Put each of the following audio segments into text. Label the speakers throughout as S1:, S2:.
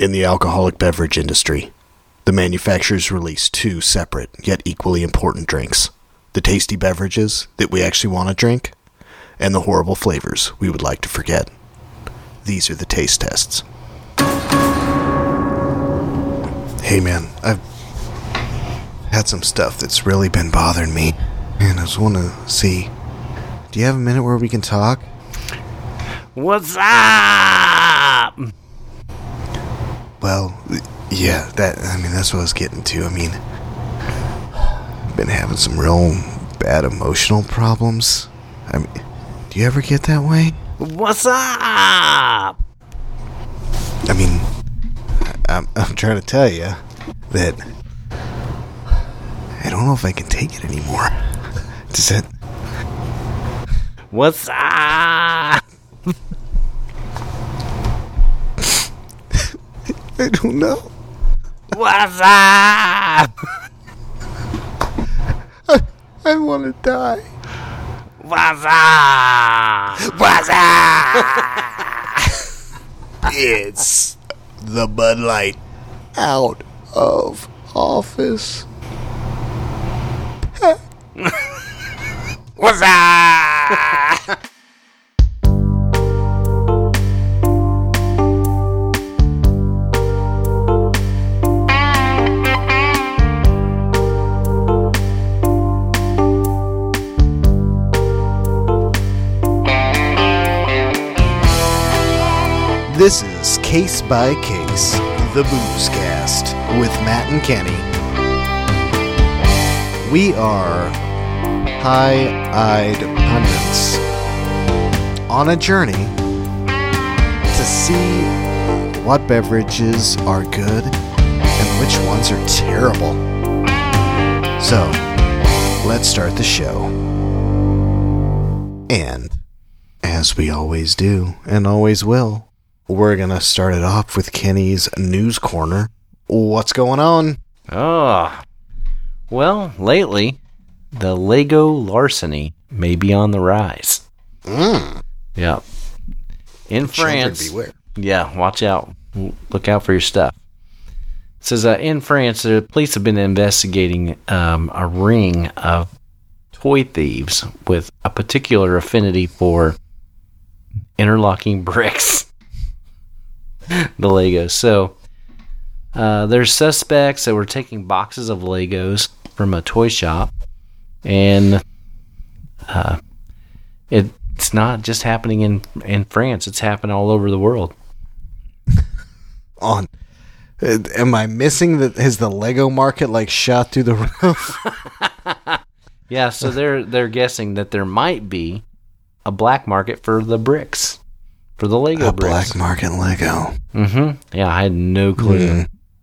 S1: In the alcoholic beverage industry, the manufacturers release two separate yet equally important drinks the tasty beverages that we actually want to drink, and the horrible flavors we would like to forget. These are the taste tests. Hey man, I've had some stuff that's really been bothering me, and I just want to see. Do you have a minute where we can talk?
S2: What's up?
S1: Well, yeah, that I mean that's what I was getting to. I mean, been having some real bad emotional problems. I mean, do you ever get that way?
S2: What's up?
S1: I mean, I'm, I'm trying to tell you that I don't know if I can take it anymore. Does that?
S2: What's up?
S1: I don't know.
S2: What's up?
S1: I want to die.
S2: What's up?
S1: What's up? it's the Bud Light out of office.
S2: What's up?
S1: This is Case by Case, the Booze Cast with Matt and Kenny. We are high eyed pundits on a journey to see what beverages are good and which ones are terrible. So, let's start the show. And, as we always do, and always will, we're going to start it off with Kenny's News Corner. What's going on?
S2: Oh, well, lately, the Lego larceny may be on the rise.
S1: Mm.
S2: Yeah. In France,
S1: beware.
S2: yeah, watch out. Look out for your stuff. It says uh, in France, the police have been investigating um, a ring of toy thieves with a particular affinity for interlocking bricks. the Legos. So uh, there's suspects that were taking boxes of Legos from a toy shop, and uh, it, it's not just happening in in France. It's happening all over the world.
S1: On. Uh, Am I missing that? Has the Lego market like shot through the roof?
S2: Yeah, so they're they're guessing that there might be a black market for the bricks, for the Lego
S1: a
S2: bricks.
S1: black market Lego.
S2: Mm-hmm. Yeah, I had no clue
S1: Hmm.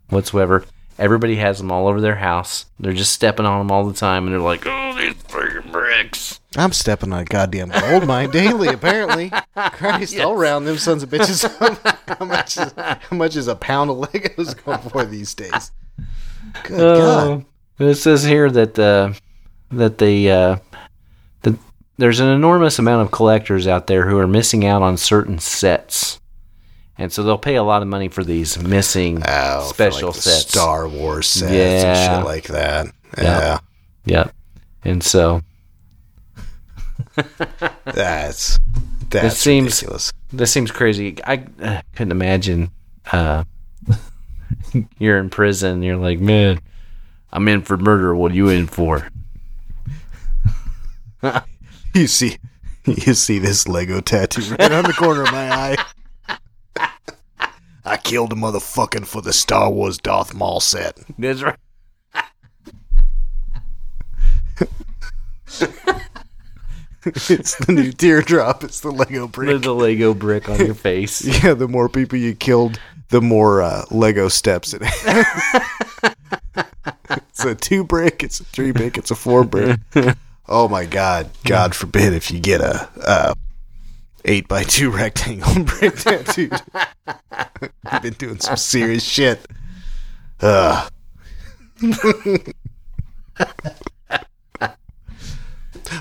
S2: whatsoever. Everybody has them all over their house. They're just stepping on them all the time, and they're like, "Oh, these freaking bricks!"
S1: I'm stepping on a goddamn gold mine daily. Apparently, Christ, I'll round them sons of bitches. how much? Is, how much is a pound of Legos going for these days? Good God!
S2: Oh, it says here that uh, that the uh, there's an enormous amount of collectors out there who are missing out on certain sets, and so they'll pay a lot of money for these missing
S1: Oh,
S2: special
S1: like,
S2: sets.
S1: Star Wars sets and
S2: Yeah.
S1: shit like that.
S2: Yeah.
S1: Yeah,
S2: Yep. And so
S1: that's that's
S2: seems-
S1: ridiculous.
S2: this seems crazy. I uh, couldn't imagine uh, you're in prison. You're like, man, I'm in for murder. What are you in for?
S1: You see, you see this Lego tattoo right on the corner of my eye. I killed a motherfucking for the Star Wars Darth Maul set.
S2: That's right.
S1: it's the new teardrop. It's the Lego brick.
S2: There's a Lego brick on your face.
S1: Yeah, the more people you killed, the more uh, Lego steps it has. it's a two brick, it's a three brick, it's a four brick. Oh my god! God forbid if you get a uh, eight by two rectangle brick tattooed. You've been doing some serious shit. Ugh.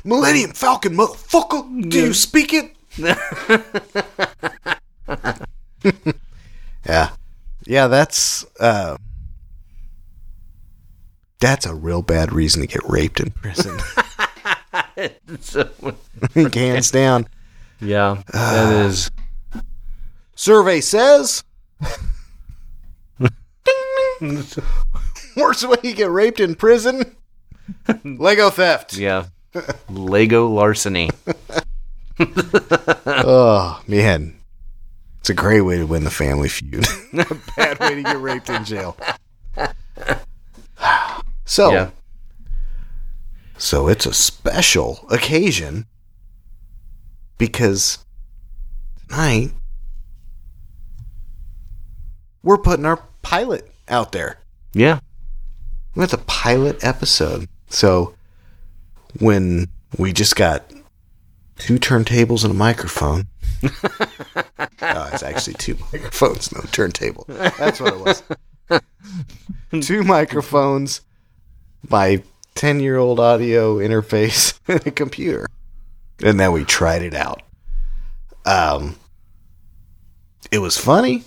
S1: Millennium Falcon, motherfucker! Do you speak it? yeah. yeah, that's uh, that's a real bad reason to get raped in prison.
S2: So,
S1: Hands down.
S2: yeah, that is.
S1: Survey says. Worst way you get raped in prison? Lego theft.
S2: Yeah. Lego larceny.
S1: Oh man, it's a great way to win the family feud. Bad way to get raped in jail. So,
S2: Yeah.
S1: So it's a special occasion because tonight we're putting our pilot out there.
S2: Yeah.
S1: It's a pilot episode. So when we just got two turntables and a microphone. oh, it's actually two microphones, no turntable. That's what it was. two microphones, my 10 year old audio interface, and a computer. And then we tried it out. Um, it was funny.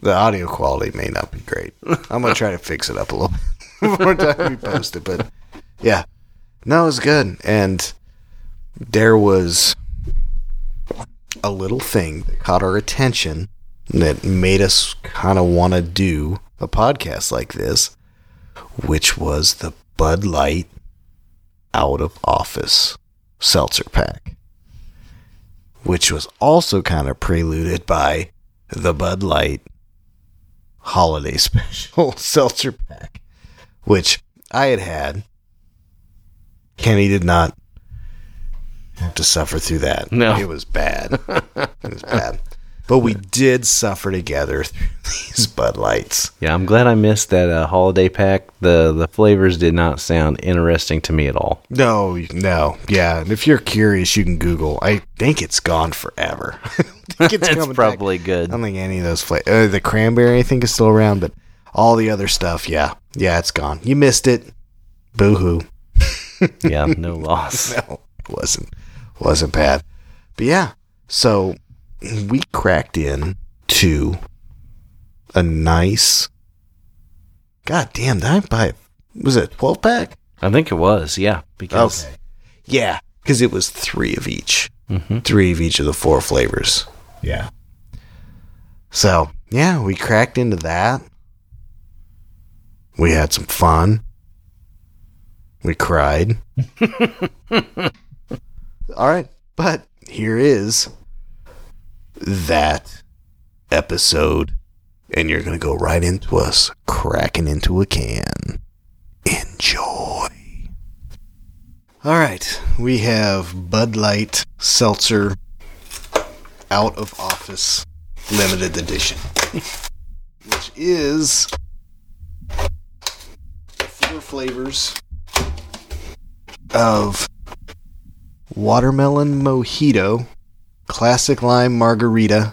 S1: The audio quality may not be great. I'm gonna try to fix it up a little before time we post it, but yeah, no, it was good. And there was a little thing that caught our attention that made us kind of want to do a podcast like this, which was the Bud Light out of office seltzer pack, which was also kind of preluded by the Bud Light holiday special seltzer pack, which I had had. Kenny did not have to suffer through that.
S2: No.
S1: It was bad. it was bad. But we did suffer together through these Bud Lights.
S2: Yeah, I'm glad I missed that uh, holiday pack. The the flavors did not sound interesting to me at all.
S1: No, no. Yeah. And if you're curious, you can Google. I think it's gone forever. I don't think
S2: It's
S1: coming back.
S2: probably
S1: I don't think any of those flavors. Uh, the cranberry, I think, is still around, but all the other stuff, yeah. Yeah, it's gone. You missed it. Boo hoo.
S2: Yeah, no loss.
S1: no, wasn't wasn't bad. But yeah, so we cracked in to a nice. God damn! Did I buy? Was it twelve pack?
S2: I think it was. Yeah, because
S1: Yeah, because it was three of each.
S2: Mhm.
S1: Three of each of the four flavors. Yeah. So yeah, we cracked into that. We had some fun. We cried. All right, but here is that episode, and you're gonna go right into us cracking into a can. Enjoy. All right, we have Bud Light Seltzer out of office limited edition, which is four flavors of watermelon mojito, classic lime margarita,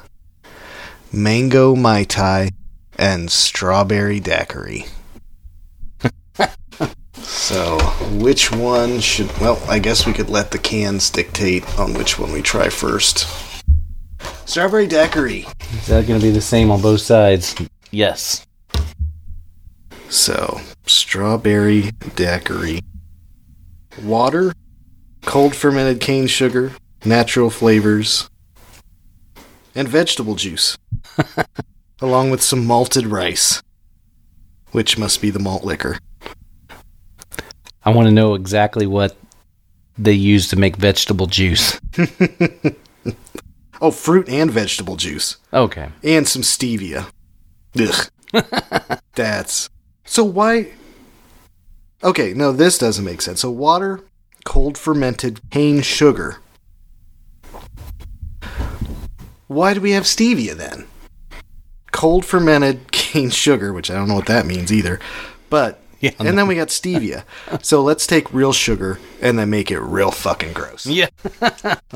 S1: mango mai tai, and strawberry daiquiri. so, which one should? Well, I guess we could let the cans dictate on which one we try first. Strawberry daiquiri.
S2: is that going to be the same on both sides? Yes.
S1: So, strawberry daiquiri. Water, cold fermented cane sugar, natural flavors, and vegetable juice. along with some malted rice, which must be the malt liquor.
S2: I want to know exactly what they use to make vegetable juice.
S1: Oh, fruit and vegetable juice.
S2: Okay.
S1: And some stevia. Ugh. That's. So why. Okay, no, this doesn't make sense. So water, cold fermented cane sugar. Why do we have stevia then? Cold fermented cane sugar, which I don't know what that means either. But.
S2: Yeah,
S1: and then we got stevia. so let's take real sugar and then make it real fucking gross.
S2: Yeah.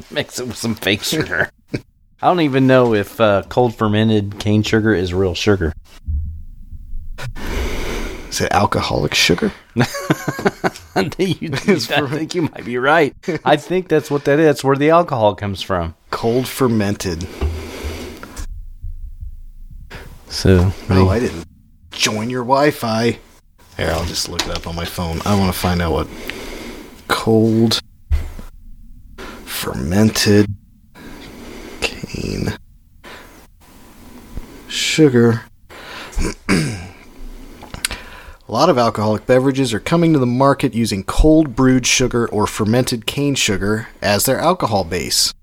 S2: Mix it with some fake sugar. I don't even know if uh, cold fermented cane sugar is real sugar.
S1: Is it alcoholic sugar?
S2: I think you, I think you might be right. I think that's what that is. That's where the alcohol comes from.
S1: Cold fermented.
S2: So,
S1: Oh, I didn't join your Wi-Fi. Here, I'll just look it up on my phone. I want to find out what cold fermented cane sugar. A lot of alcoholic beverages are coming to the market using cold brewed sugar or fermented cane sugar as their alcohol base.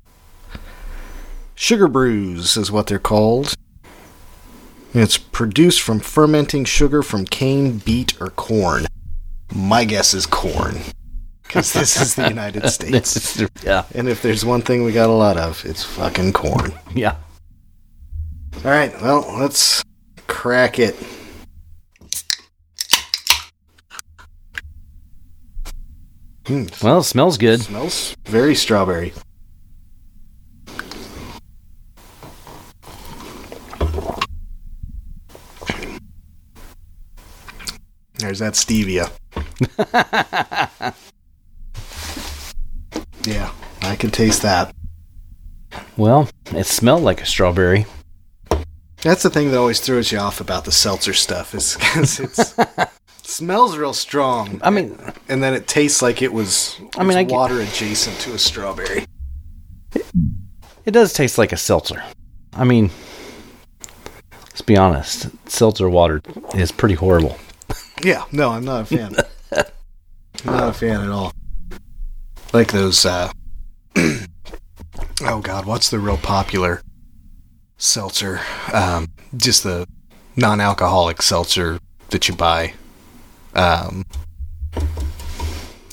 S1: Sugar brews is what they're called. It's produced from fermenting sugar from cane, beet, or corn. My guess is corn. Because this is the United States.
S2: yeah.
S1: And if there's one thing we got a lot of, it's fucking corn.
S2: Yeah.
S1: All right, well, let's crack it. Hmm,
S2: Well, it smells good.
S1: smells very strawberry. There's that stevia. yeah, I can taste that.
S2: Well, it smelled like a strawberry.
S1: That's the thing that always throws you off about the seltzer stuff is because it's smells real strong,
S2: I mean,
S1: and then it tastes like it was.
S2: I mean, I get-
S1: water adjacent to a strawberry.
S2: it does taste like a seltzer. I mean, let's be honest. Seltzer water is pretty horrible.
S1: Yeah, no, I'm not a fan. I'm not a fan at all. Like those. uh Oh God, what's the real popular seltzer? Um, just the non-alcoholic seltzer that you buy. Um,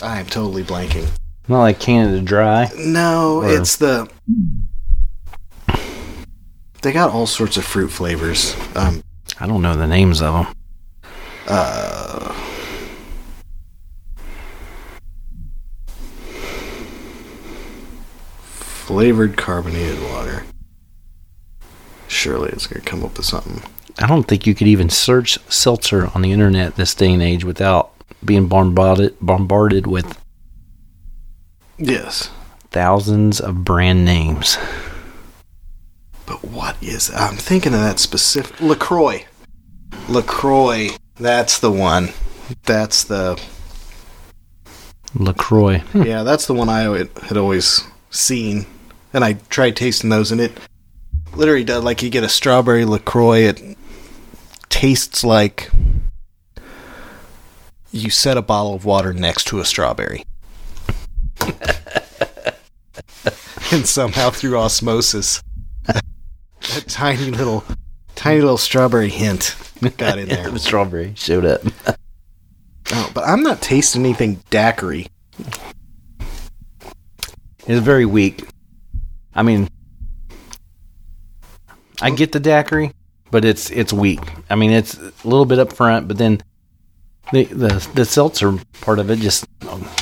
S1: I am totally blanking.
S2: Not like Canada Dry.
S1: No,
S2: Or-
S1: it's the. They got all sorts of fruit flavors. Um,
S2: I don't know the names of them.
S1: Uh, flavored carbonated water. Surely it's gonna come up with something.
S2: I don't think you could even search seltzer on the internet this day and age without being bombarded bombarded with
S1: Yes,
S2: thousands of brand names.
S1: but what is? I'm thinking of that specific Lacroix. Lacroix. That's the one. That's the
S2: Lacroix. Hmm.
S1: yeah, that's the one I had had always seen, and I tried tasting those, and it literally does like you get a strawberry Lacroix. It tastes like you set a bottle of water next to a strawberry, and somehow through osmosis, a tiny little, tiny little strawberry hint got in there.
S2: the strawberry showed up.
S1: Oh, but I'm not tasting anything daiquiri.
S2: It's very weak. I mean, I get the daiquiri, but it's it's weak. I mean, it's a little bit up front, but then the the the seltzer part of it just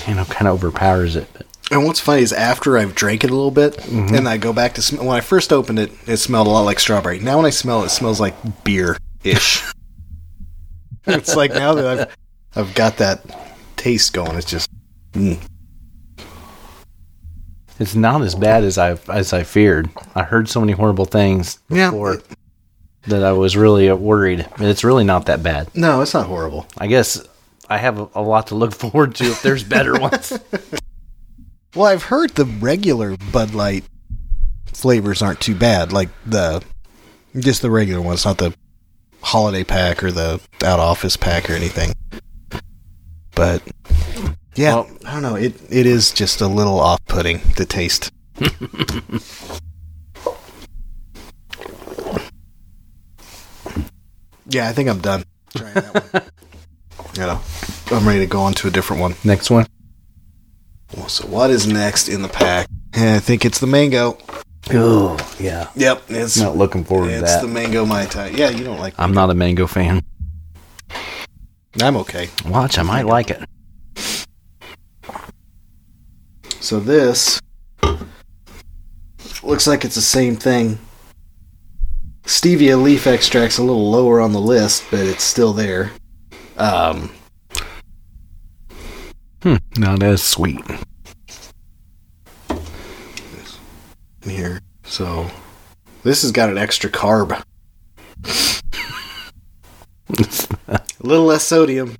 S2: you know kind of overpowers it. But
S1: And what's funny is after I've drank it a little bit, and I go back to sm- when I first opened it, it smelled a lot like strawberry. Now when I smell it, it smells like beer ish. it's like now that I've I've got that taste going, it's just mm.
S2: it's not as bad as I as I feared. I heard so many horrible things
S1: Yeah.
S2: before that I was really worried. It's really not that bad.
S1: no, it's not horrible.
S2: I guess I have a, a lot to look forward to if there's better ones.
S1: Well, I've heard the regular Bud Light flavors aren't too bad, like the just the regular ones, not the holiday pack or the out office pack or anything. But yeah,
S2: Well-
S1: I don't know. It it is just a little off putting the taste. yeah, I think I'm done trying that one. you know, I'm ready to go on to a different one.
S2: Next one.
S1: Well, so what is next in the pack? I think it's the mango.
S2: Oh yeah,
S1: Yep, it's
S2: not looking forward to that.
S1: it's the mango mai tai. Yeah, you don't like.
S2: I'm not a mango fan.
S1: I'm okay.
S2: Watch, I might like it.
S1: So this looks like it's the same thing. Stevia leaf extract's a little lower on the list, but it's still there. Um,
S2: Hmm, not as sweet.
S1: here. So this has got an extra carb. A little less sodium,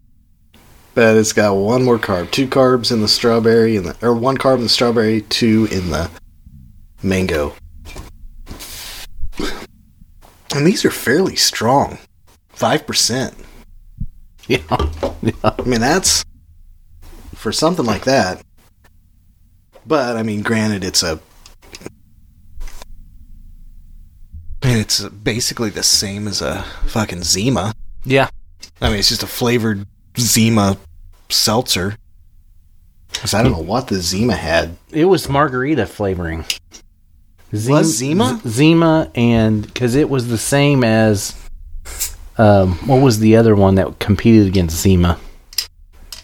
S1: but it's got one more carb. Two carbs in the strawberry, and the, or one carb in the strawberry, two in the mango. And these are fairly strong. 5%.
S2: Yeah. yeah.
S1: I mean, that's for something like that. But, I mean, granted, it's a it's basically the same as a fucking Zima.
S2: Yeah.
S1: I mean, it's just a flavored Zima seltzer. Because I don't know what the Zima had.
S2: It was margarita flavoring.
S1: Was Zima?
S2: Z- Zima, and because it was the same as. Um, what was the other one that competed against Zima?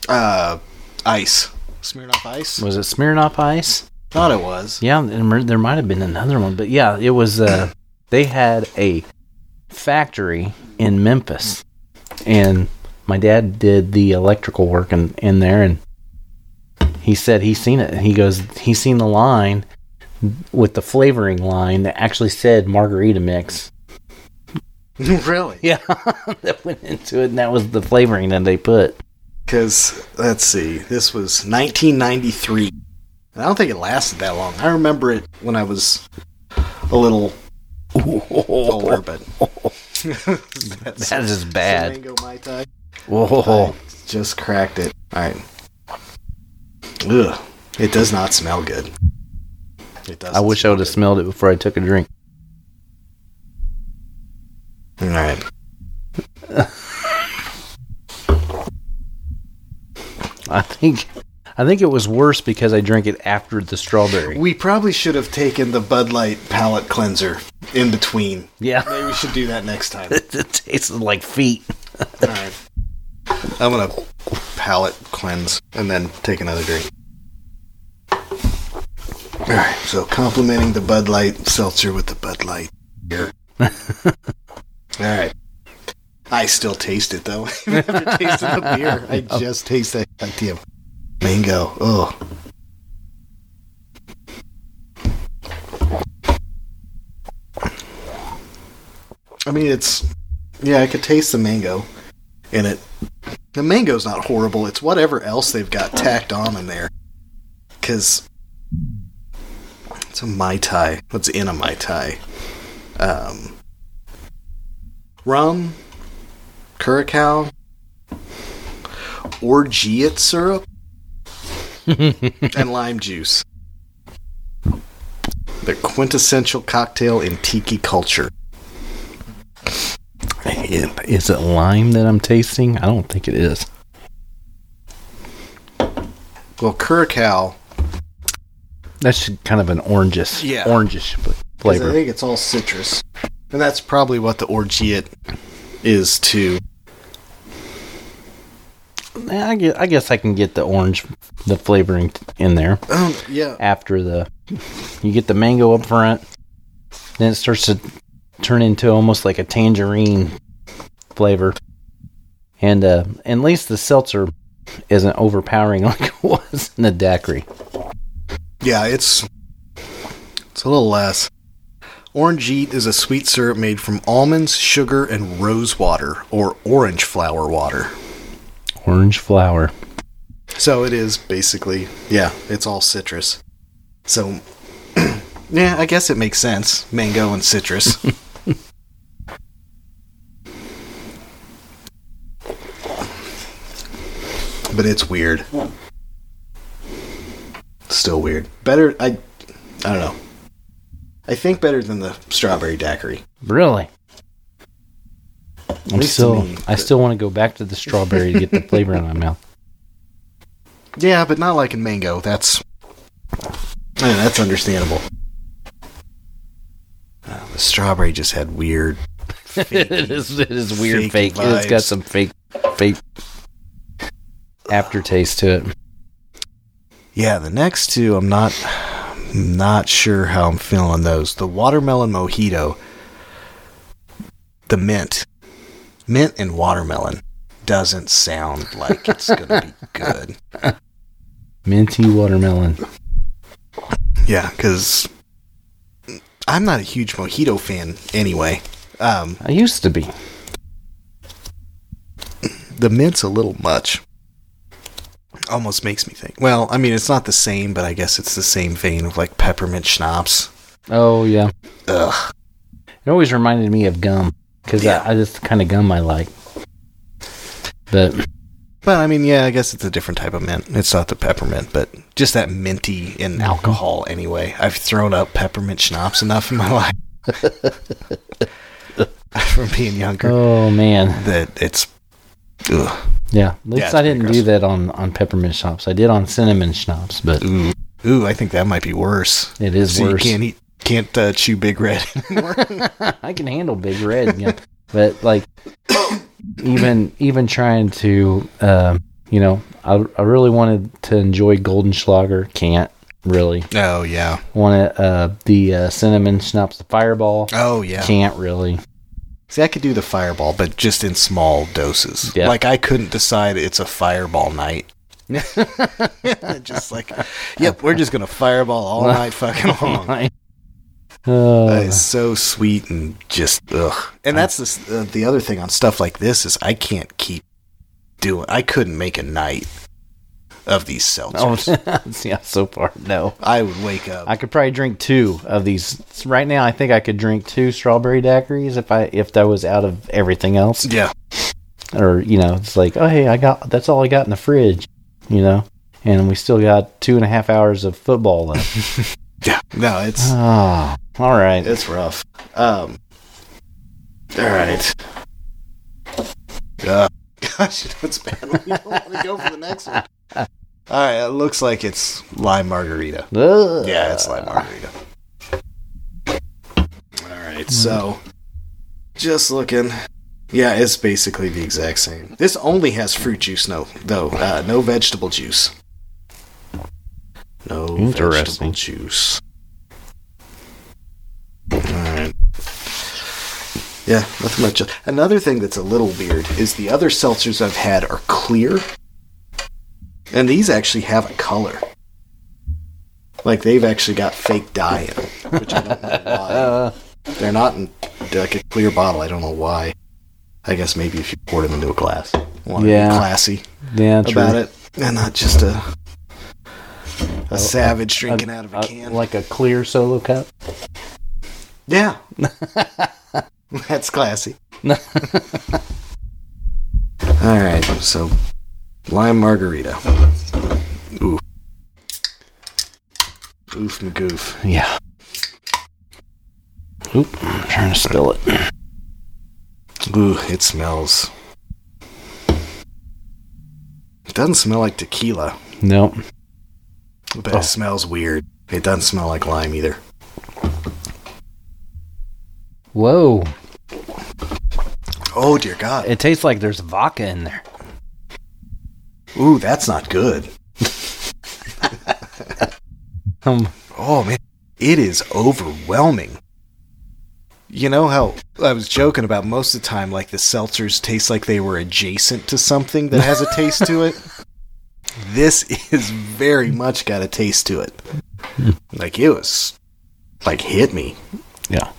S1: Uh, ice. Smirnoff Ice?
S2: Was it Smirnoff Ice?
S1: Thought it was.
S2: Yeah, there might have been another one, but yeah, it was. Uh, they had a factory in Memphis, and my dad did the electrical work in, in there, and he said he's seen it. He goes, he's seen the line with the flavoring line that actually said margarita mix.
S1: really?
S2: Yeah, that went into it, and that was the flavoring that they put.
S1: Because, let's see, this was 1993. And I don't think it lasted that long. I remember it when I was a little older, but.
S2: That is bad.
S1: Mango Mai Tai.
S2: Whoa.
S1: I just cracked it. Alright. Ugh. It does not smell good. It does.
S2: I wish I would have smelled it before I took a drink.
S1: Alright.
S2: I think I think it was worse because I drank it after the strawberry.
S1: We probably should have taken the Bud Light palate cleanser in between.
S2: Yeah.
S1: Maybe we should do that next time.
S2: it tasted like feet.
S1: Alright. I'm gonna palate cleanse and then take another drink. Alright, so complimenting the Bud Light seltzer with the Bud Light beer. Alright. I still taste it though. Tasting the beer, I just taste that goddamn mango. Oh. I mean, it's yeah, I could taste the mango in it. The mango's not horrible. It's whatever else they've got tacked on in there. Cause it's a mai tai. What's in a mai tai? Um, rum, curacao, orgeat syrup, and lime juice. The quintessential cocktail in tiki culture.
S2: Is it lime that I'm tasting? I don't think it is.
S1: Well, curacao.
S2: That's kind of an orangish,
S1: Yeah.
S2: orangish fl-
S1: 'cause I think it's all citrus, and that's probably what the orgeat is
S2: to. I guess, I guess I can get the orange, the flavoring in there
S1: Um, yeah,
S2: after the. You get the mango up front, then it starts to turn into almost like a tangerine flavor, and uh, at least the seltzer isn't overpowering like it was in the daiquiri.
S1: yeah, it's it's a little less. Orgeat is a sweet syrup made from almonds, sugar, and rose water or orange flower water.
S2: Orange flower.
S1: So it is basically, yeah, it's all citrus. So, yeah, I guess it makes sense. Mango and citrus. but it's weird. Still weird. Better, I, I don't know. I think better than the strawberry daiquiri.
S2: Really? I'm
S1: least to
S2: still.
S1: me,
S2: I still want to go back to the strawberry to get the flavor in my mouth.
S1: Yeah, but not like in mango. That's, I mean, that's understandable. Uh, the strawberry just had weird.
S2: it is. It is weird.
S1: Fake
S2: Fake. It's got some fake. Fake aftertaste to it.
S1: Yeah, the next two, I'm not, not sure how I'm feeling on those. The watermelon mojito, the mint, mint and watermelon doesn't sound like it's gonna be good.
S2: Minty watermelon.
S1: Yeah, because I'm not a huge mojito fan anyway. Um,
S2: I used to be.
S1: the mint's a little much. Almost makes me think. Well, I mean, it's not the same, but I guess it's the same vein of like peppermint schnapps.
S2: Oh yeah.
S1: Ugh.
S2: It always reminded me of gum because
S1: Yeah.
S2: I, I just kind of gum I like. But
S1: But I mean, yeah, I guess it's a different type of mint. It's not the peppermint, but just that minty in alcohol anyway. I've thrown up peppermint schnapps enough in my life from being younger
S2: oh man,
S1: that it's. Ugh.
S2: yeah. At least
S1: it's
S2: I didn't do that on on peppermint schnapps. I did on cinnamon schnapps, but
S1: Ooh, ooh, I think that might be worse.
S2: it is
S1: so
S2: worse.
S1: you can't eat, can't uh, chew Big Red anymore.
S2: I can handle big red, yeah. but like even even trying to, um, you know, I I really wanted to enjoy Goldschläger. Can't really.
S1: oh yeah,
S2: Want uh, the uh, cinnamon schnapps, the Fireball.
S1: oh yeah.
S2: Can't really.
S1: See, I could do the Fireball, but just in small doses.
S2: Yeah.
S1: Like I couldn't decide it's a Fireball night. just like, yep, we're just gonna Fireball all night, fucking long.
S2: Uh,
S1: That is so sweet and just ugh. And that's the uh, the other thing on stuff like this is I can't keep doing. I couldn't make a night of these seltzers.
S2: oh, yeah. So far, no.
S1: I would wake up.
S2: I could probably drink two of these right now. I think I could drink two strawberry daiquiris if I if that was out of everything else.
S1: yeah,
S2: or you know it's like oh hey i got that's all i got in the fridge you know and we still got two and a half hours of football left
S1: yeah. No, it's
S2: oh all right
S1: it's rough. Um. All right. Uh, gosh, it's bad you don't want to go for the next one. All right, it looks like it's lime margarita.
S2: Ugh.
S1: Yeah, it's lime margarita. All right, so just looking. Yeah, it's basically the exact same. This only has fruit juice, no, though, uh, no vegetable juice. No vegetable juice. All right. Yeah, nothing much. Another thing that's a little weird is the other seltzers I've had are clear, and these actually have a color. Like they've actually got fake dye in them, which I don't know why. They're not in like a clear bottle. I don't know why. I guess maybe if you poured them into a glass, want to be classy
S2: yeah true.
S1: about it, and not just a a savage drinking out of a
S2: Uh,
S1: can.
S2: like a clear solo cup
S1: yeah, that's classy. All right, so lime margarita. Oof. Oof magoof.
S2: yeah oop i'm trying to spill it
S1: Ooh, it smells. It doesn't smell like tequila,
S2: nope
S1: but
S2: Oh.
S1: it smells weird. It doesn't smell like lime either.
S2: whoa
S1: Oh dear God!
S2: it tastes like there's vodka in there
S1: Ooh, that's not good.
S2: um
S1: Oh man, it is overwhelming. You know how I was joking about most of the time, like the seltzers taste like they were adjacent to something that has a taste to it. This is very much got a taste to it. Like it was, like hit me.
S2: yeah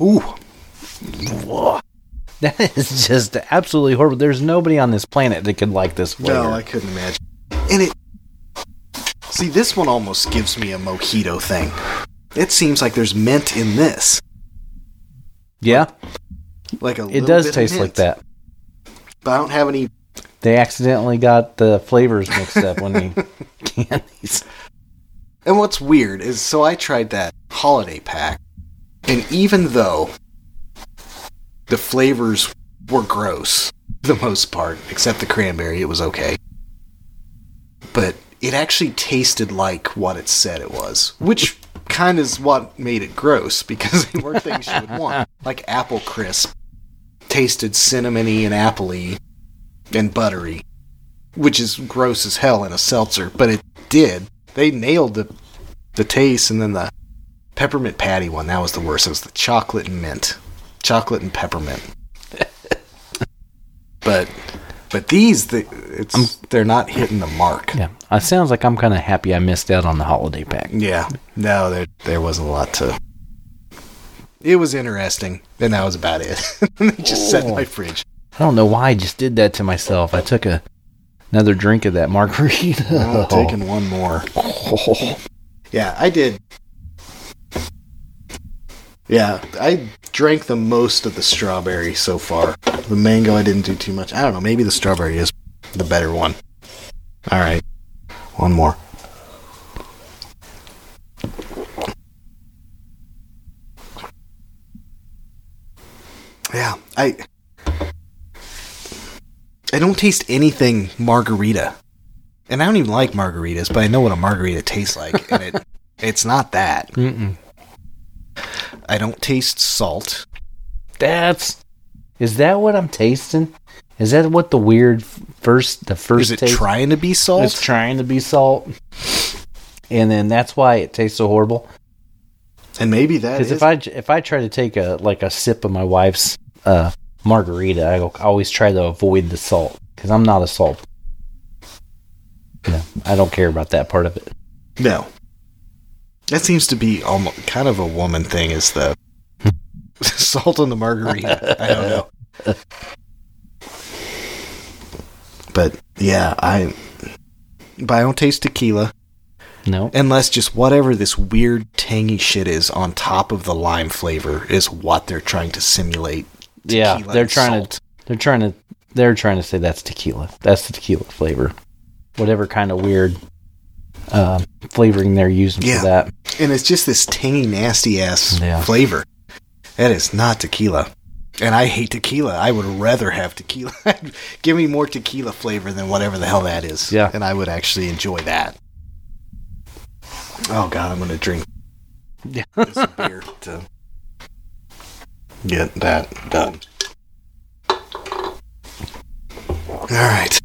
S1: Ooh,
S2: Whoa. That is just absolutely horrible. There's nobody on this planet that could like this flavor.
S1: no, I couldn't imagine. And it, see, this one almost gives me a mojito thing. It seems like there's mint in this,
S2: yeah,
S1: like a.
S2: it
S1: little
S2: does
S1: bit of
S2: taste like that.
S1: But I don't have any
S2: They accidentally got the flavors mixed up when they canned these.
S1: And what's weird is so I tried that holiday pack, and even though the flavors were gross for the most part, except the cranberry, it was okay. But it actually tasted like what it said it was, which kind of is what made it gross because they weren't things you would want. Like apple crisp tasted cinnamony and appley and buttery, which is gross as hell in a seltzer, but it did. They nailed the the taste, and then the peppermint patty one that was the worst. It was the chocolate and mint, chocolate and peppermint. but but these, the, it's they're not hitting the mark.
S2: Yeah, it sounds like I'm kind of happy I missed out on the holiday pack.
S1: Yeah, no, there there wasn't a lot to. It was interesting, and that was about it. they just
S2: Oh.
S1: my fridge.
S2: I don't know why I just did that to myself. I took a another drink of that margarita.
S1: I'm taking one more. Yeah, I did. Yeah, I drank the most of the strawberry so far. The mango, I didn't do too much. I don't know. Maybe the strawberry is the better one. All right, one more. Yeah, I I don't taste anything margarita. And I don't even like margaritas, but I know what a margarita tastes like, and it it's not that.
S2: Mm-mm.
S1: I don't taste salt.
S2: That's is that what I'm tasting? Is that what the weird first the first
S1: Is it
S2: taste?
S1: trying to be salt?
S2: It's trying to be salt, and then that's why it tastes so horrible.
S1: and maybe that
S2: Because if I if I try to take a like a sip of my wife's uh, margarita, I always try to avoid the salt because I'm not a salt. No, I don't care about that part of it.
S1: no, that seems to be almost kind of a woman thing. Is the salt on the margarita? I don't know. But yeah, I. But I don't taste tequila
S2: No,
S1: unless just whatever this weird tangy shit is on top of the lime flavor is what they're trying to simulate.
S2: yeah, they're trying
S1: salt.
S2: to they're trying to they're trying to say that's tequila. That's the tequila flavor. Whatever kind of weird um, flavoring they're using
S1: Yeah.
S2: for that.
S1: and it's just this tangy, nasty ass
S2: Yeah.
S1: flavor. That is not tequila. And I hate tequila. I would rather have tequila. Give me more tequila flavor than whatever the hell that is.
S2: Yeah.
S1: And I would actually enjoy that. Oh god, I'm gonna drink
S2: Yeah.
S1: this beer to get that done. Alright.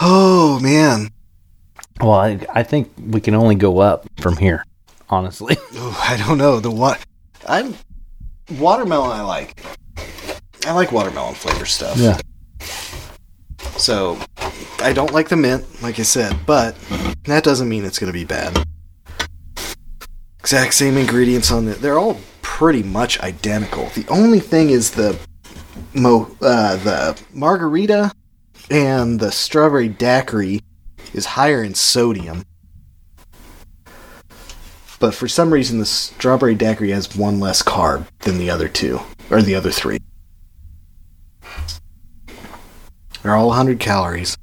S1: Oh man.
S2: Well, I, I think we can only go up from here. Honestly,
S1: Oh, I don't know. The what? I'm watermelon. I like. I like watermelon flavor stuff.
S2: Yeah.
S1: So I don't like the mint, like I said, but that doesn't mean it's gonna be bad. Exact same ingredients on it. They're all pretty much identical. The only thing is the mo uh, the margarita and the strawberry daiquiri is higher in sodium. But for some reason, the strawberry daiquiri has one less carb than the other two, or the other three. They're all 100 calories.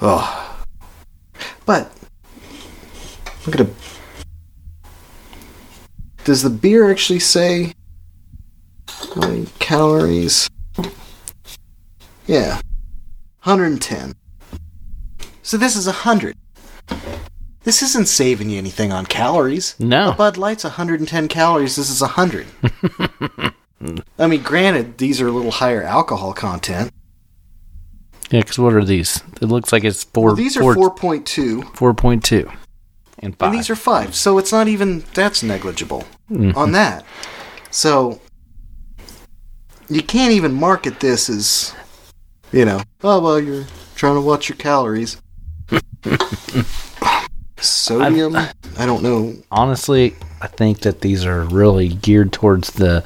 S1: Oh. But, look at a. Does the beer actually say how many calories? Yeah. 110. So this is 100. This isn't saving you anything on calories.
S2: No.
S1: A Bud Light's 110 calories. This is 100. I mean, granted, these are a little higher alcohol content.
S2: yeah. Because what are these? It looks like it's four.
S1: Well, these are
S2: four-
S1: 4.2,
S2: four point two, and five.
S1: and these are 5. So it's not even, that's negligible
S2: Mhm.
S1: on that. So you can't even market this as, you know, oh, well, you're trying to watch your calories. Sodium, I don't know.
S2: honestly, I think that these are really geared towards the.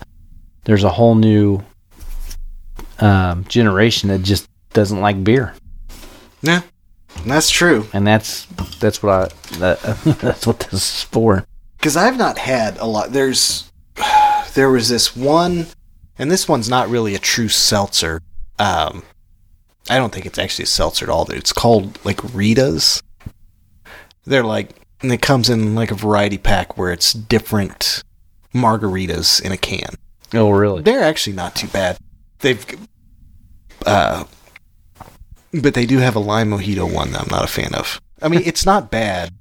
S2: There's a whole new um, generation that just doesn't like beer,
S1: Yeah, that's true.
S2: and that's that's what I that, that's what this is for.
S1: because I've not had a lot. There's there was this one, and this one's not really a true seltzer. Um, I don't think it's actually a seltzer at all. It's called like Rita's. They're like, and it comes in like a variety pack where it's different margaritas in a can.
S2: Oh, really?
S1: They're actually not too bad. They've, uh, but they do have a lime mojito one that I'm not a fan of. I mean, it's not bad,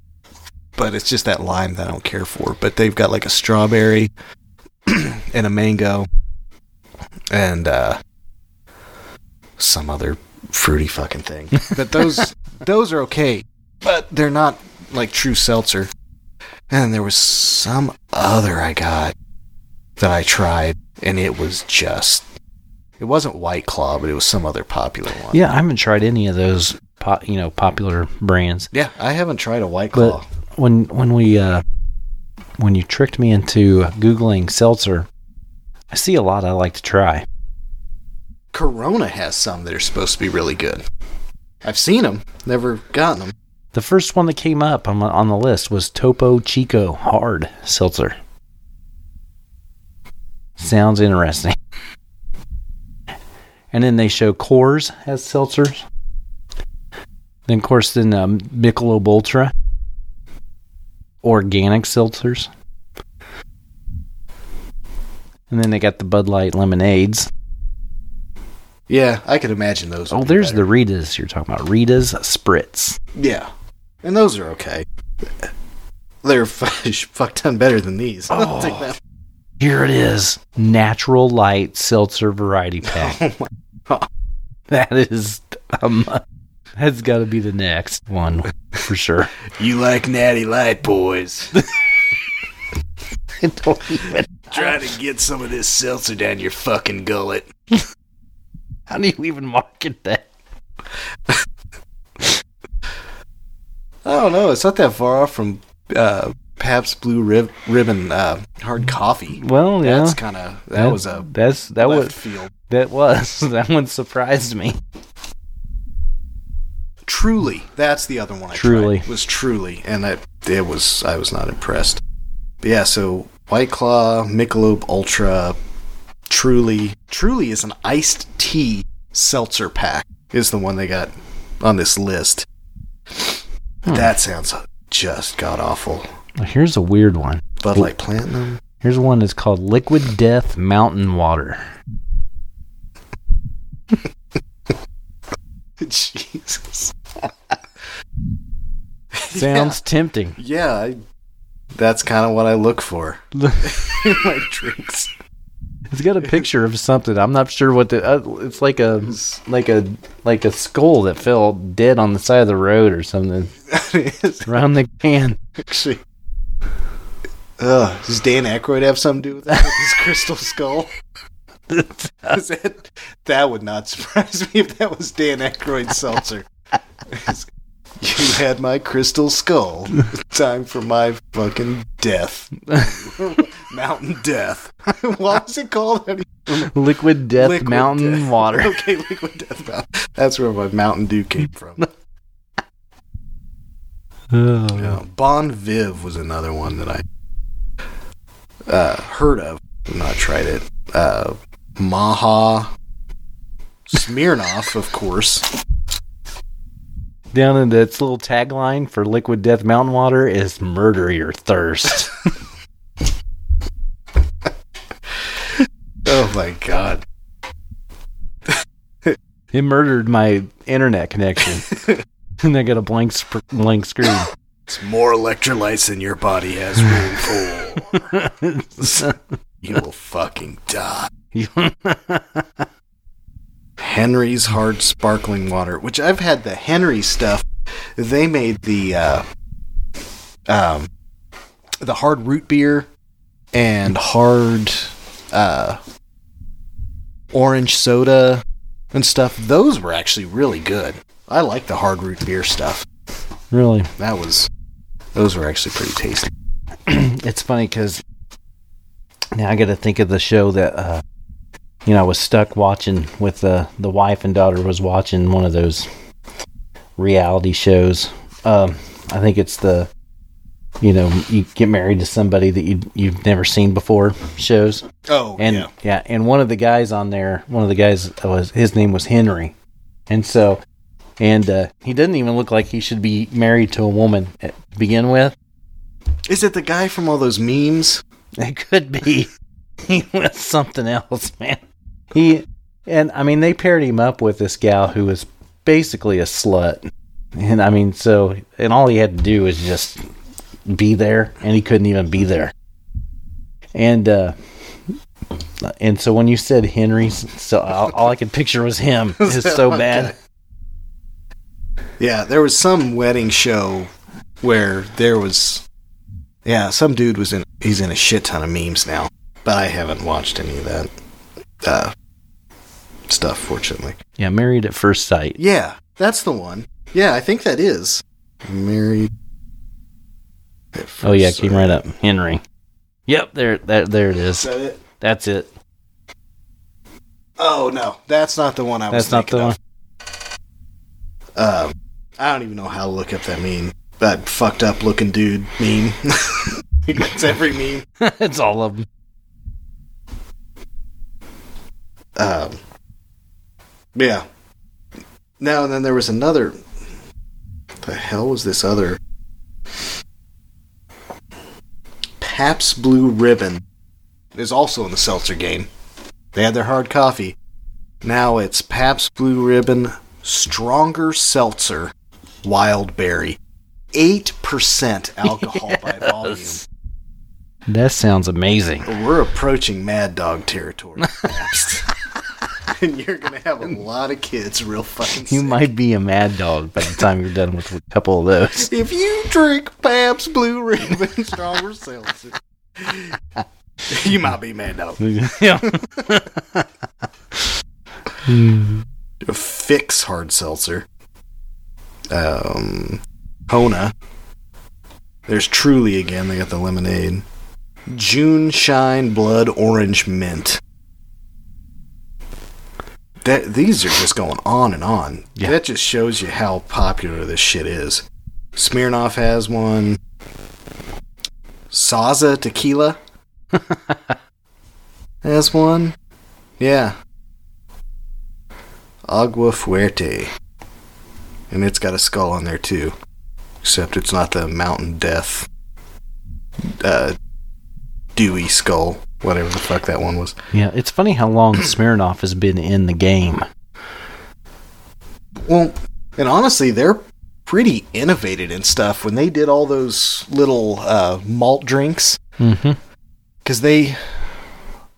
S1: but it's just that lime that I don't care for. But they've got like a strawberry and a mango and uh, some other fruity fucking thing. But those those are okay, but they're not like true seltzer. And there was some other I got that I tried, and it was just. It wasn't White Claw, but it was some other popular one.
S2: Yeah, I haven't tried any of those, po- you know, popular brands.
S1: Yeah, I haven't tried a White Claw.
S2: But
S1: Claw.
S2: when when we uh, when you tricked me into googling seltzer, I see a lot I like to try.
S1: Corona has some that are supposed to be really good. I've seen them, never gotten them.
S2: The first one that came up on, on the list was Topo Chico Hard Seltzer. Sounds interesting. And then they show Coors as seltzers. Then, of course, then um, Michelob Ultra, organic seltzers. And then they got the Bud Light lemonades.
S1: Yeah, I could imagine those.
S2: Oh, there's
S1: better.
S2: the Rita's you're talking about. Rita's Spritz.
S1: yeah, and those are okay. They're fu- fuck ton better than these. That.
S2: Here it is. Natural Light Seltzer Variety Pack.
S1: Oh my god.
S2: That is, um, that's got to be the next one for sure.
S1: You like Natty Light, boys?
S2: I don't even.
S1: Try to get some of this seltzer down your fucking gullet.
S2: How do you even market that?
S1: I don't know. It's not that far off from uh, Pabst Blue Rib- Ribbon uh, hard coffee.
S2: Well, yeah,
S1: That's kind of that, was a
S2: that's that was
S1: field.
S2: that was that one surprised me.
S1: Truly, that's the other one. I
S2: Truly.
S1: tried, was Truly, and I it was I was not impressed. But yeah, so White Claw, Michelob Ultra, Truly, Truly is an iced tea seltzer pack. Is the one they got on this list.
S2: Hmm.
S1: That sounds just god awful.
S2: Here's a weird one.
S1: Bud Light Platinum.
S2: Here's one that's called Liquid Death Mountain Water.
S1: Jesus.
S2: Sounds tempting.
S1: Yeah, I, that's kind of what I look for in my drinks.
S2: It's got a picture of something. I'm not sure what the. Uh, it's like a like a like a skull that fell dead on the side of the road or something around the can.
S1: actually. Ugh, does Dan Aykroyd have something to do with that? With his crystal skull? That, that would not surprise me if that was Dan Aykroyd's seltzer. You had my crystal skull. Time for my fucking death. Mountain death. what was it called? How
S2: Liquid Death
S1: Liquid
S2: Mountain
S1: Death.
S2: Water.
S1: Okay, liquid death mountain. That's where my Mountain Dew came from.
S2: Oh.
S1: Yeah, Bon Viv was another one that I uh, heard of, not tried it. Uh, Maha, Smirnoff, of course.
S2: Down in its little tagline for Liquid Death Mountain Water is "Murder Your Thirst."
S1: Oh my god!
S2: it murdered my internet connection, and I got a blank sp- blank screen.
S1: It's more electrolytes than your body has room for. You will fucking die. Henry's hard sparkling water, which I've had the Henry stuff. They made the uh, um, the hard root beer and hard uh, orange soda and stuff. Those were actually really good. I like the hard root beer stuff.
S2: really,
S1: That was those were actually pretty tasty.
S2: it's funny because now I got to think of the show that uh, you know I was stuck watching with the the wife and daughter was watching one of those reality shows. Um, I think it's the you know you get married to somebody that you you've never seen before shows.
S1: Oh,
S2: and yeah. and one of the guys on there, one of the guys was his name was Henry, and so, and uh, he doesn't even look like he should be married to a woman at, to begin with.
S1: Is it the guy from all those memes?
S2: It could be he was something else, man. He and I mean they paired him up with this gal who was basically a slut, and I mean so and all he had to do was just be there, and he couldn't even be there. And uh, and so when you said Henry, so all, all I could picture was him. It's so bad.
S1: Yeah, there was some wedding show where there was yeah, some dude was in he's in a shit ton of memes now, but I haven't watched any of that uh stuff fortunately.
S2: Yeah, married at first sight.
S1: Yeah, that's the one. Yeah, I think that is. Married
S2: Oh yeah, came right up. Henry. Yep, there, there, there it is.
S1: Is that it?
S2: That's it.
S1: Oh no, that's not the one I was
S2: That's not the
S1: thinking
S2: one.
S1: of. Um, I don't even know how to look up that meme. That fucked up looking dude meme. it's every meme.
S2: it's all of them.
S1: Um, yeah. Now and then there was another. The hell was this other? Pabst Blue Ribbon is also in the seltzer game. They had their hard coffee. Now it's Pabst Blue Ribbon Stronger Seltzer Wild Berry. 8% alcohol by volume.
S2: That sounds amazing.
S1: We're approaching Mad Dog territory. And you're to have a lot of kids real fucking
S2: You
S1: sick.
S2: might be a mad dog by the time you're done with a couple of those.
S1: If you drink Pabst Blue Ribbon Stronger Seltzer, you might be Mad Dog.
S2: yeah.
S1: Fix Hard Seltzer. Um, Hona. There's Truly again. They got the lemonade. June Shine Blood Orange Mint. That these are just going on and on.
S2: Yeah.
S1: That just shows you how popular this shit is. Smirnoff has one. Sauza Tequila has one. Yeah. Agua Fuerte. And it's got a skull on there too. Except it's not the Mountain Death uh, Dewey skull. Whatever the fuck that one was.
S2: Yeah, it's funny how long Smirnoff has been in the game.
S1: Well, and honestly, they're pretty innovated in stuff when they did all those little uh, malt drinks.
S2: Mm-hmm.
S1: Because they,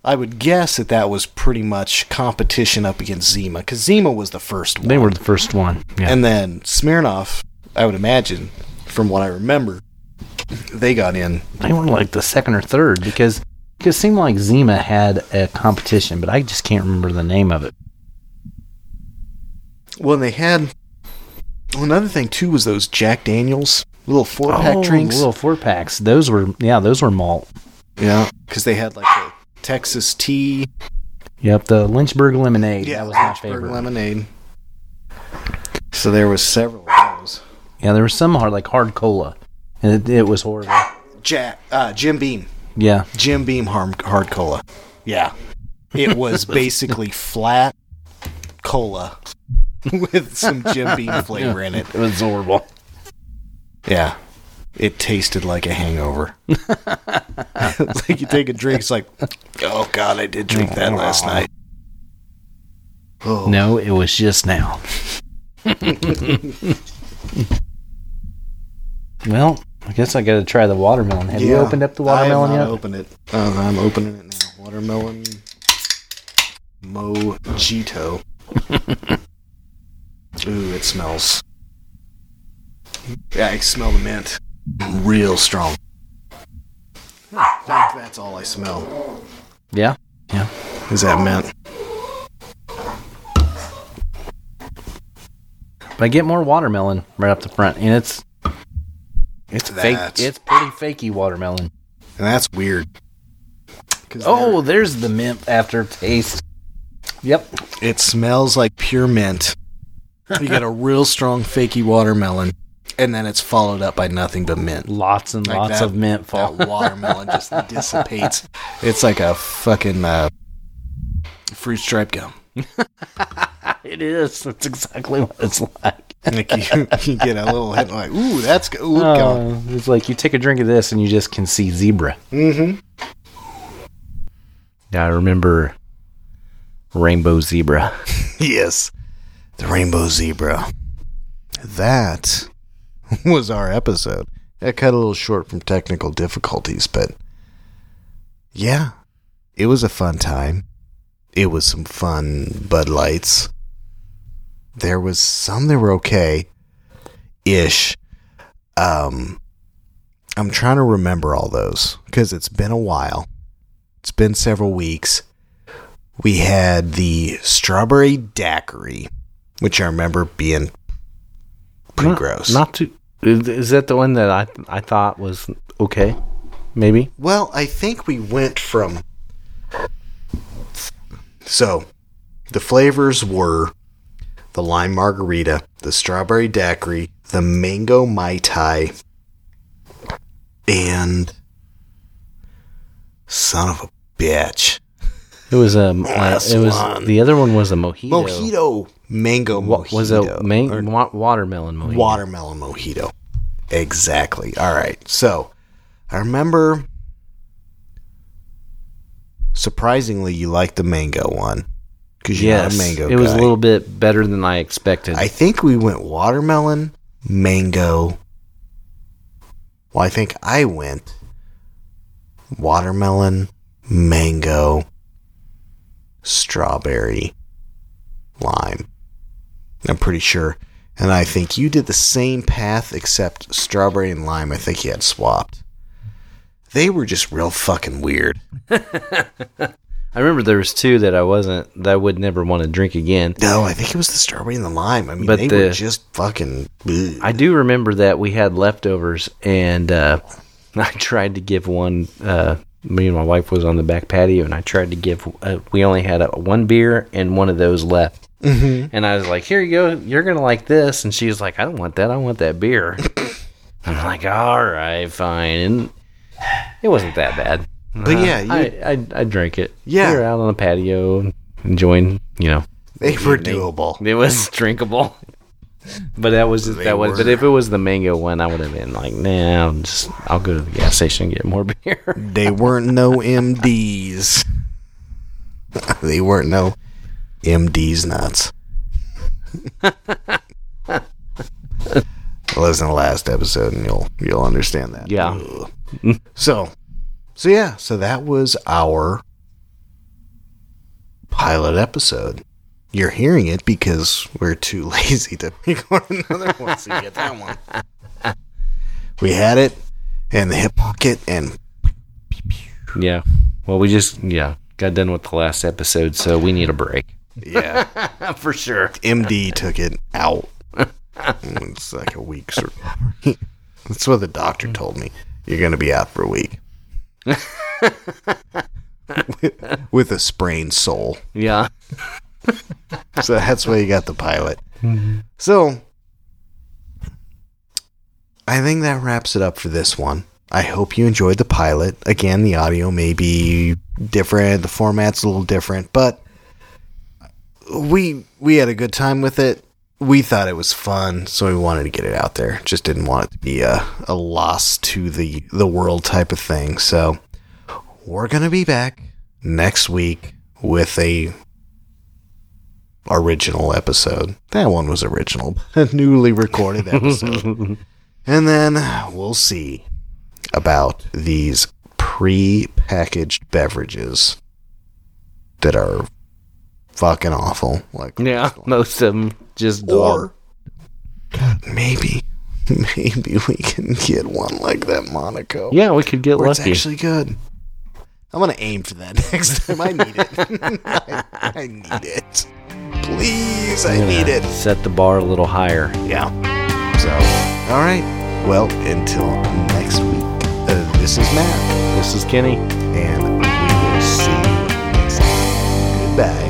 S1: I would guess that that was pretty much competition up against Zima. Because Zima was the first one.
S2: They were the first one. Yeah.
S1: And then Smirnoff, I would imagine, from what I remember, they got in.
S2: they were like the second or third because because it seemed like Zima had a competition, but I just can't remember the name of it.
S1: Well, they had. Well, another thing too was those Jack Daniels little four pack
S2: oh,
S1: drinks.
S2: little four packs. Those were yeah, those were malt.
S1: Yeah, because they had like the Texas tea.
S2: Yep, the Lynchburg lemonade. that was my
S1: Lynchburg
S2: favorite.
S1: lemonade. So there was several of those.
S2: Yeah, there was some hard like hard cola, and it, it was horrible.
S1: Jack, uh, Jim Beam,
S2: Yeah,
S1: Jim Beam hard, hard cola. Yeah, it was basically flat cola with some Jim Beam flavor in it.
S2: it was horrible.
S1: Yeah. It tasted like a hangover. it's like you take a drink, it's like, oh god, I did drink that last night. Oh,
S2: No, it was just now. well, I guess I got to try the watermelon. Have you opened up the watermelon
S1: I have
S2: yet?
S1: not opened it. Uh, I'm opening it now. Watermelon mojito. Ooh, it smells. Yeah, I smell the mint. Real strong. I think that's all I smell.
S2: Yeah, yeah.
S1: Is that mint?
S2: But I get more watermelon right up the front, and it's it's fake. It's pretty fakey watermelon.
S1: And that's weird.
S2: Oh, there's the mint aftertaste. Yep.
S1: it smells like pure mint. You get a real strong fakey watermelon, and then it's followed up by nothing but mint.
S2: Lots and
S1: Like
S2: lots
S1: that-
S2: of mint fall.
S1: That watermelon just dissipates. It's like a fucking uh, fruit stripe gum.
S2: it is. That's exactly what it's like.
S1: Like you, you get a little hit, like, ooh, that's good. Ooh.
S2: Uh, it's like you take a drink of this and you just can see zebra.
S1: Mm-hmm.
S2: Yeah, I remember rainbow zebra.
S1: Yes, the rainbow zebra. That was our episode. I cut a little short from technical difficulties, but yeah, it was a fun time. It was some fun Bud Lights. There was some that were okay, ish. Um, I'm trying to remember all those because it's been a while. It's been several weeks. We had the strawberry daiquiri, which I remember being pretty
S2: Not-
S1: gross.
S2: Not too. Is, that the one that I I thought was okay? Maybe.
S1: Well, I think we went from. So, the flavors were the lime margarita, the strawberry daiquiri, the mango mai tai, and son of a bitch,
S2: It was a. Uh,
S1: Last
S2: it was
S1: one.
S2: the other one was a mojito.
S1: mojito mango mojito
S2: was a man- wa- watermelon mojito.
S1: watermelon mojito. Exactly. All right. So, I remember. Surprisingly, you liked the mango one because you're
S2: Yes,
S1: not a mango
S2: it was a little bit better than I expected.
S1: I think we went watermelon, mango. Well, I think I went watermelon, mango, strawberry, lime. I'm pretty sure. And I think you did the same path except strawberry and lime. I think you had swapped. They were just real fucking weird.
S2: I remember there was two that I wasn't that I would never want to drink again.
S1: No, I think it was the strawberry and the lime. I mean,
S2: But
S1: they
S2: the-
S1: were just fucking. ugh.
S2: I do remember that we had leftovers, and uh, I tried to give one. Uh, me and my wife was on the back patio, and I tried to give. Uh, we only had a, one beer and one of those left, mm-hmm. and I was like, "Here you go. You're gonna like this." And she was like, "I don't want that. I want that beer." I'm like, "All right, fine." And it wasn't that bad.
S1: But uh, yeah, you-
S2: I, I I drank it.
S1: Yeah.
S2: we were out on the patio enjoying. You know,
S1: They were doable.
S2: it was drinkable. But that was just,
S1: They
S2: that was. But if it was the mango one, I would have been like, nah, I'll just I'll go to the gas station and get more beer.
S1: They weren't no MDs. they weren't no MDs nuts. Listen to the last episode and you'll you'll understand that.
S2: Yeah.
S1: So so yeah, so that was our pilot episode. You're hearing it because we're too lazy to record another one, so you get that one. We had it in the hip pocket and
S2: yeah. Well, we just yeah got done with the last episode, so we need a break
S1: yeah.
S2: for sure.
S1: MD took it out. It's like a week's. That's what the doctor told me. You're going to be out for a week. with, with a sprained soul.
S2: Yeah.
S1: So that's why you got the pilot. So I think that wraps it up for this one. I hope you enjoyed the pilot. Again, the audio may be different, the format's a little different, but we we had a good time with it. We thought it was fun, so we wanted to get it out there. Just didn't want it to be a, a loss to the the world type of thing. So we're gonna be back next week with a original episode. That one was original, a newly recorded episode. and then we'll see about these pre-packaged beverages that are fucking awful. Like
S2: Yeah. Most of them just
S1: or God, maybe maybe we can get one like that Monaco.
S2: Yeah, we could get
S1: where it's actually good. I'm gonna aim for that next time. I need it. I, I need it. Please, I need it.
S2: Set the bar a little higher.
S1: Yeah. So, all right. Well, until next week. Uh, this is Matt,
S2: This is Kenny.
S1: and we will see you next time. Goodbye.